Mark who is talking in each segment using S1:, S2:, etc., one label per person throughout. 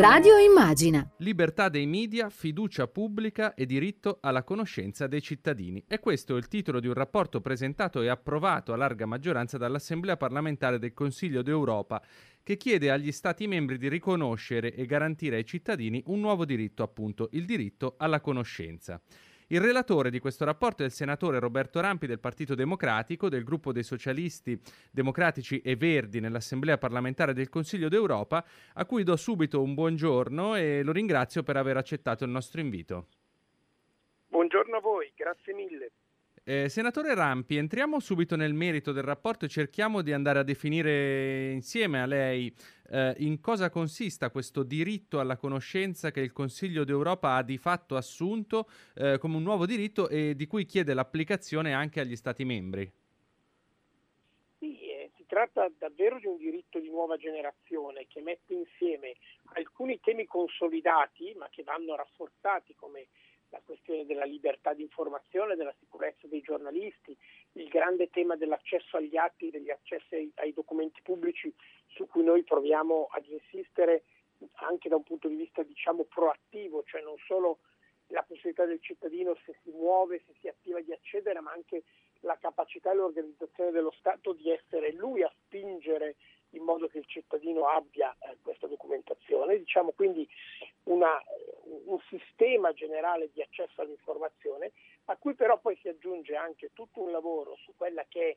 S1: Radio Immagina.
S2: Libertà dei media, fiducia pubblica e diritto alla conoscenza dei cittadini. E questo è il titolo di un rapporto presentato e approvato a larga maggioranza dall'Assemblea parlamentare del Consiglio d'Europa che chiede agli Stati membri di riconoscere e garantire ai cittadini un nuovo diritto, appunto, il diritto alla conoscenza. Il relatore di questo rapporto è il senatore Roberto Rampi del Partito Democratico, del gruppo dei socialisti democratici e verdi nell'Assemblea parlamentare del Consiglio d'Europa, a cui do subito un buongiorno e lo ringrazio per aver accettato il nostro invito.
S3: Buongiorno a voi, grazie mille.
S2: Eh, senatore Rampi, entriamo subito nel merito del rapporto e cerchiamo di andare a definire insieme a lei eh, in cosa consista questo diritto alla conoscenza che il Consiglio d'Europa ha di fatto assunto eh, come un nuovo diritto e di cui chiede l'applicazione anche agli Stati membri.
S3: Sì, eh, si tratta davvero di un diritto di nuova generazione che mette insieme alcuni temi consolidati ma che vanno rafforzati come la questione della libertà di informazione, della sicurezza dei giornalisti, il grande tema dell'accesso agli atti, degli accessi ai, ai, documenti pubblici su cui noi proviamo ad insistere anche da un punto di vista diciamo proattivo, cioè non solo la possibilità del cittadino se si muove, se si attiva di accedere, ma anche la capacità e l'organizzazione dello Stato di essere lui a spingere in modo che il cittadino abbia eh, questa documentazione. Diciamo quindi una, un sistema generale di accesso all'informazione, a cui però poi si aggiunge anche tutto un lavoro su quella che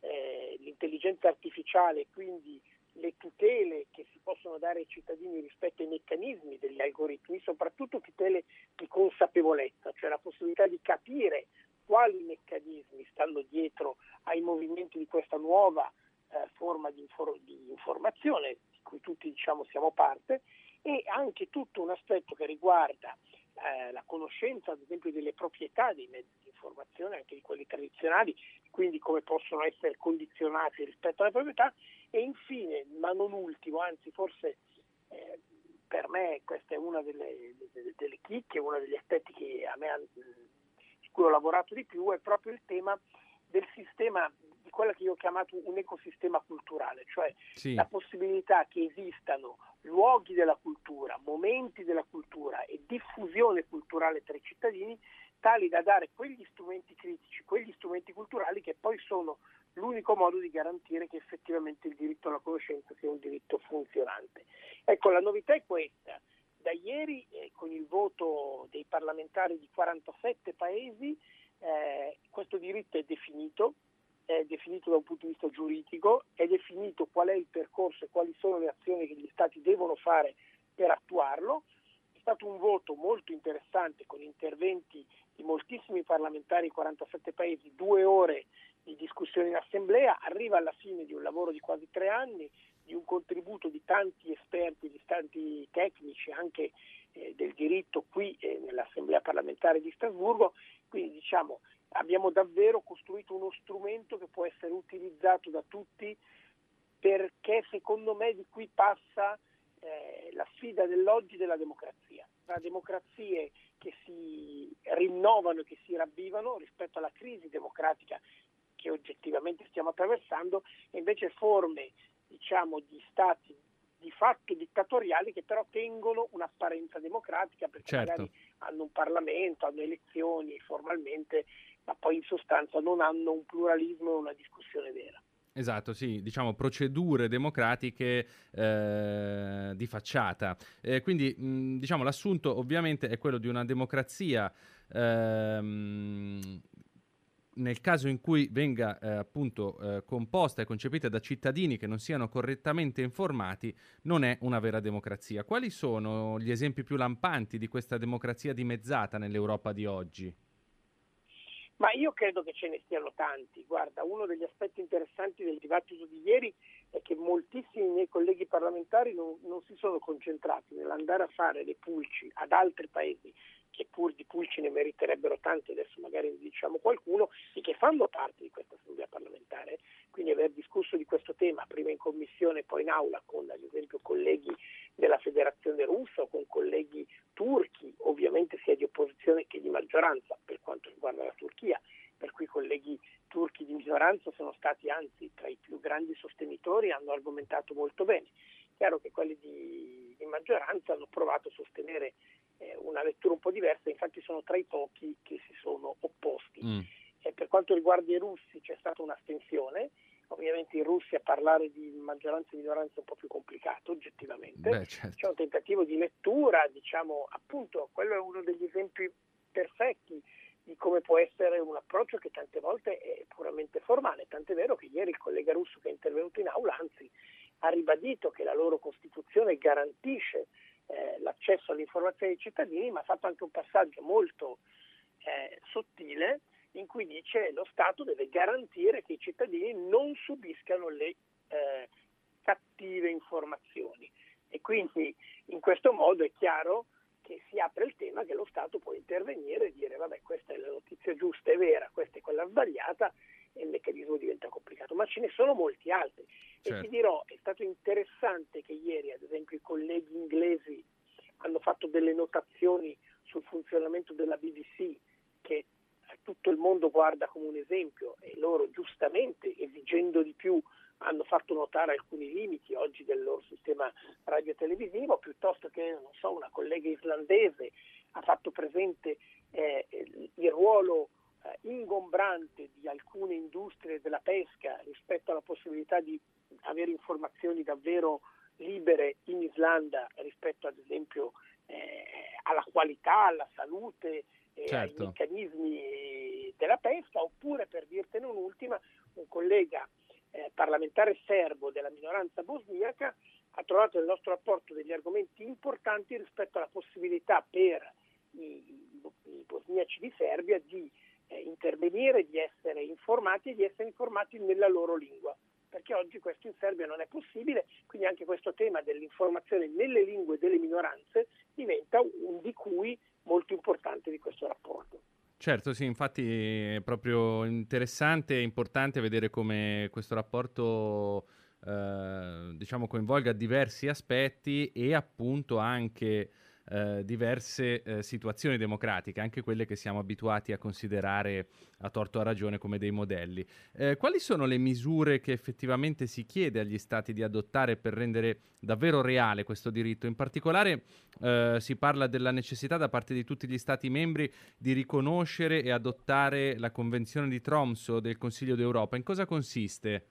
S3: è eh, l'intelligenza artificiale, quindi le tutele che si possono dare ai cittadini rispetto ai meccanismi degli algoritmi, soprattutto tutele di consapevolezza, cioè la possibilità di capire quali meccanismi stanno dietro ai movimenti di questa nuova eh, forma di, infor- di, informazione di cui tutti diciamo siamo parte e anche tutto un aspetto che riguarda eh, la conoscenza ad esempio delle proprietà dei mezzi di informazione, anche di quelli tradizionali, quindi come possono essere condizionati rispetto alle proprietà e infine, ma non ultimo, anzi forse eh, per me questa è una delle, delle, delle chicche, uno degli aspetti che a me, su cui ho lavorato di più, è proprio il tema del sistema di quella che io ho chiamato un ecosistema culturale, cioè sì. la possibilità che esistano luoghi della cultura, momenti della cultura e diffusione culturale tra i cittadini tali da dare quegli strumenti critici, quegli strumenti culturali che poi sono l'unico modo di garantire che effettivamente il diritto alla conoscenza sia un diritto funzionante. Ecco, la novità è questa. Da ieri, eh, con il voto dei parlamentari di 47 paesi, eh, questo diritto è definito, è definito da un punto di vista giuridico, è definito qual è il percorso e quali sono le azioni che gli Stati devono fare per attuarlo. È stato un voto molto interessante con interventi di moltissimi parlamentari in 47 paesi, due ore di discussione in assemblea, arriva alla fine di un lavoro di quasi tre anni, di un contributo di tanti esperti, di tanti tecnici anche eh, del diritto qui eh, nell'assemblea parlamentare di Strasburgo quindi diciamo abbiamo davvero costruito uno strumento che può essere utilizzato da tutti perché secondo me di qui passa eh, la sfida dell'oggi della democrazia, tra democrazie che si rinnovano e che si ravvivano rispetto alla crisi democratica che oggettivamente stiamo attraversando e invece forme diciamo, di stati di fatto dittatoriali che però tengono un'apparenza democratica perché certo. magari hanno un Parlamento, hanno elezioni formalmente, ma poi in sostanza non hanno un pluralismo e una discussione vera.
S2: Esatto, sì, diciamo procedure democratiche eh, di facciata. Eh, quindi mh, diciamo l'assunto ovviamente è quello di una democrazia ehm, nel caso in cui venga eh, appunto eh, composta e concepita da cittadini che non siano correttamente informati, non è una vera democrazia. Quali sono gli esempi più lampanti di questa democrazia dimezzata nell'Europa di oggi?
S3: Ma io credo che ce ne siano tanti. Guarda, uno degli aspetti interessanti del dibattito di ieri è che moltissimi miei colleghi parlamentari non, non si sono concentrati nell'andare a fare le pulci ad altri paesi che pur di pulci ne meriterebbero tanti, adesso magari ne diciamo qualcuno, e che fanno parte di questa assemblea parlamentare. Quindi aver discusso di questo tema prima in commissione e poi in aula con ad esempio colleghi della federazione russa o con colleghi turchi, ovviamente sia di opposizione che di maggioranza per quanto riguarda la Turchia, per cui i colleghi turchi di minoranza sono stati anzi tra i più grandi sostenitori e hanno argomentato molto bene. Chiaro che quelli di, di maggioranza hanno provato a sostenere eh, una lettura un po' diversa, infatti sono tra i pochi che si sono opposti. Mm. per quanto riguarda i russi c'è stata un'astensione, ovviamente in Russia parlare di maggioranza e minoranza è un po' più complicato oggettivamente, Beh, certo. c'è un tentativo di lettura, diciamo appunto quello è uno degli esempi perfetti di come può essere un approccio che tante volte è puramente formale, tant'è vero che ieri il collega russo che è intervenuto in aula anzi ha ribadito che la loro Costituzione garantisce eh, l'accesso all'informazione dei cittadini, ma ha fatto anche un passaggio molto eh, sottile in cui dice che lo Stato deve garantire che i cittadini non subiscano le eh, cattive informazioni. E quindi in questo modo è chiaro che si apre il tema che lo Stato può intervenire e dire vabbè questa è la notizia giusta e vera, questa è quella sbagliata e il meccanismo diventa complicato, ma ce ne sono molti altri. Certo. E ti dirò, è stato interessante che ieri ad esempio i colleghi inglesi hanno fatto delle notazioni sul funzionamento della BBC che tutto il mondo guarda come un esempio e loro giustamente esigendo di più hanno fatto notare alcuni limiti oggi del loro sistema radiotelevisivo, piuttosto che non so, una collega islandese ha fatto presente eh, il ruolo eh, ingombrante di alcune industrie della pesca rispetto alla possibilità di avere informazioni davvero libere in Islanda rispetto ad esempio eh, alla qualità, alla salute, eh, certo. ai meccanismi della pesca, oppure per dirtene un'ultima, un collega eh, parlamentare serbo della minoranza bosniaca ha trovato nel nostro rapporto degli argomenti importanti rispetto alla possibilità per i, i bosniaci di Serbia di eh, intervenire, di essere informati e di essere informati nella loro lingua perché oggi questo in Serbia non è possibile, quindi anche questo tema dell'informazione nelle lingue delle minoranze diventa un di cui molto importante di questo rapporto.
S2: Certo, sì, infatti è proprio interessante e importante vedere come questo rapporto eh, diciamo coinvolga diversi aspetti e appunto anche eh, diverse eh, situazioni democratiche, anche quelle che siamo abituati a considerare a torto a ragione come dei modelli. Eh, quali sono le misure che effettivamente si chiede agli Stati di adottare per rendere davvero reale questo diritto? In particolare eh, si parla della necessità da parte di tutti gli Stati membri di riconoscere e adottare la Convenzione di Tromso del Consiglio d'Europa. In cosa consiste?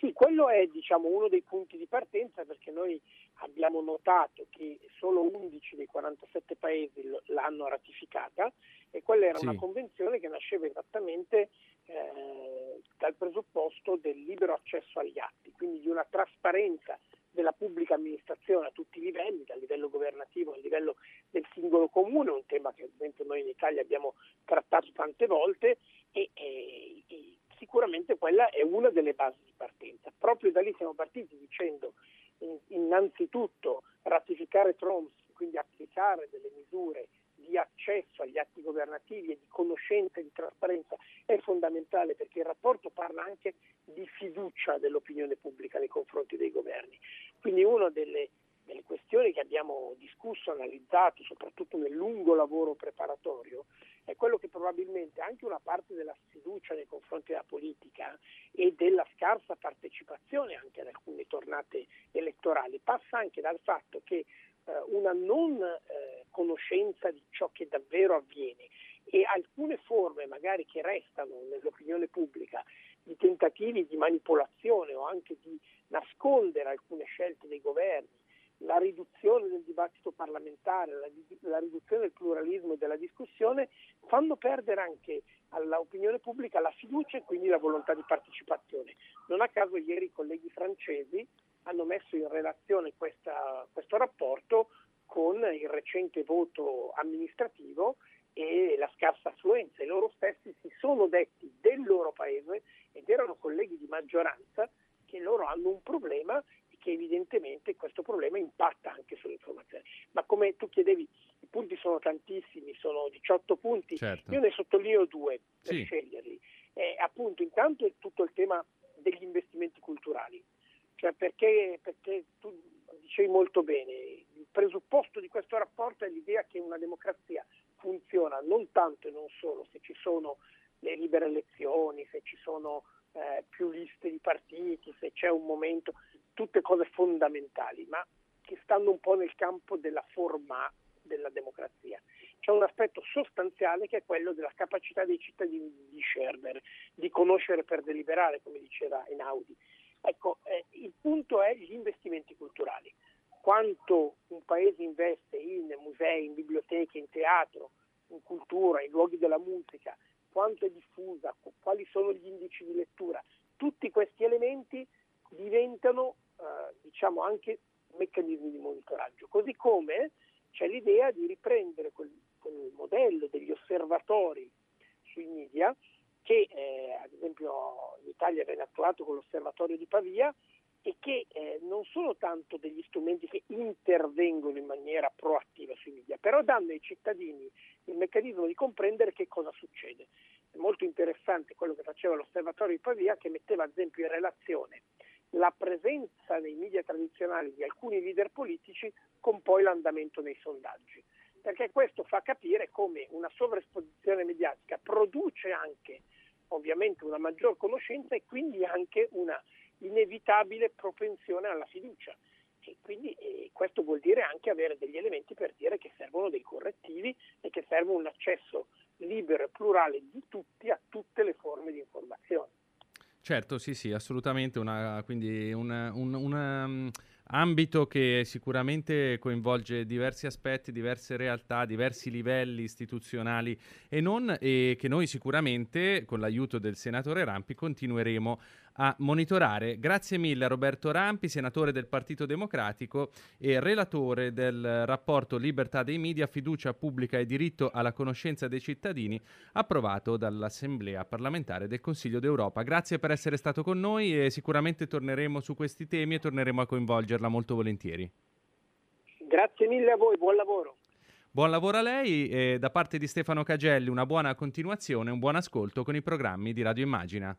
S3: Sì, quello è diciamo, uno dei punti di partenza perché noi abbiamo notato che solo 11 dei 47 paesi l'hanno ratificata e quella era sì. una convenzione che nasceva esattamente eh, dal presupposto del libero accesso agli atti, quindi di una trasparenza della pubblica amministrazione a tutti i livelli, dal livello governativo al livello del singolo comune, un tema che esempio noi in Italia abbiamo trattato tante volte e, e, e sicuramente quella è una delle basi di partenza. Proprio da lì siamo partiti dicendo innanzitutto ratificare TROMS, quindi applicare delle misure di accesso agli atti governativi e di conoscenza e di trasparenza è fondamentale perché il rapporto parla anche di fiducia dell'opinione pubblica nei confronti dei governi. Quindi una delle, delle questioni che abbiamo discusso, analizzato, soprattutto nel lungo lavoro preparatorio, è quello che probabilmente anche una parte della sfiducia nei confronti della politica e della scarsa partecipazione anche ad alcune tornate elettorali passa anche dal fatto che eh, una non eh, conoscenza di ciò che davvero avviene e alcune forme magari che restano nell'opinione pubblica di tentativi di manipolazione o anche di nascondere alcune scelte dei governi la riduzione del dibattito parlamentare, la, la, riduzione del pluralismo e della discussione fanno perdere anche all'opinione pubblica la fiducia e quindi la volontà di partecipazione. Non a caso ieri i colleghi francesi hanno messo in relazione questa, questo rapporto con il recente voto amministrativo e la scarsa affluenza. I loro stessi si sono detti del loro paese ed erano colleghi di maggioranza che loro hanno un problema che evidentemente questo problema impatta anche sull'informazione. Ma come tu chiedevi, i punti sono tantissimi, sono 18 punti, certo. io ne sottolineo due per sì. sceglierli. Eh, appunto, intanto è tutto il tema degli investimenti culturali, cioè perché, perché tu dicevi molto bene, il presupposto di questo rapporto è l'idea che una democrazia funziona non tanto e non solo se ci sono le libere elezioni, se ci sono eh, più liste di partiti, se c'è un momento, tutte cose fondamentali, ma che stanno un po' nel campo della forma della democrazia. C'è un aspetto sostanziale che è quello della capacità dei cittadini di discernere, di conoscere per deliberare, come diceva Einaudi. Ecco, eh, il punto è gli investimenti culturali. Quanto un paese investe in musei, in biblioteche, in teatro, in cultura, in luoghi della musica, quanto è diffusa, quali sono gli indici di lettura, tutti questi elementi diventano eh, diciamo anche meccanismi di monitoraggio. Così come c'è l'idea di riprendere quel, quel modello degli osservatori sui media che eh, ad esempio in Italia viene attuato con l'osservatorio di Pavia e che eh, non sono tanto degli strumenti che intervengono in maniera proattiva sui media, però danno ai cittadini il meccanismo di comprendere che cosa succede. È molto interessante quello che faceva l'osservatorio di Pavia che metteva ad esempio in relazione la presenza nei media tradizionali di alcuni leader politici con poi l'andamento dei sondaggi, perché questo fa capire come una sovraesposizione mediatica produce anche ovviamente una maggior conoscenza e quindi anche una inevitabile propensione alla fiducia. E quindi e questo vuol dire anche avere degli elementi per dire che servono dei correttivi e che serve un accesso libero e plurale di tutti a tutte le forme di informazione.
S2: Certo, sì, sì, assolutamente, una, quindi un, un, un um, ambito che sicuramente coinvolge diversi aspetti, diverse realtà, diversi livelli istituzionali e non, e che noi sicuramente con l'aiuto del senatore Rampi continueremo a monitorare. Grazie mille a Roberto Rampi, senatore del Partito Democratico e relatore del rapporto Libertà dei media, fiducia pubblica e diritto alla conoscenza dei cittadini, approvato dall'Assemblea parlamentare del Consiglio d'Europa. Grazie per essere stato con noi e sicuramente torneremo su questi temi e torneremo a coinvolgerla molto volentieri.
S3: Grazie mille a voi, buon lavoro.
S2: Buon lavoro a lei e da parte di Stefano Cagelli una buona continuazione, un buon ascolto con i programmi di Radio Immagina.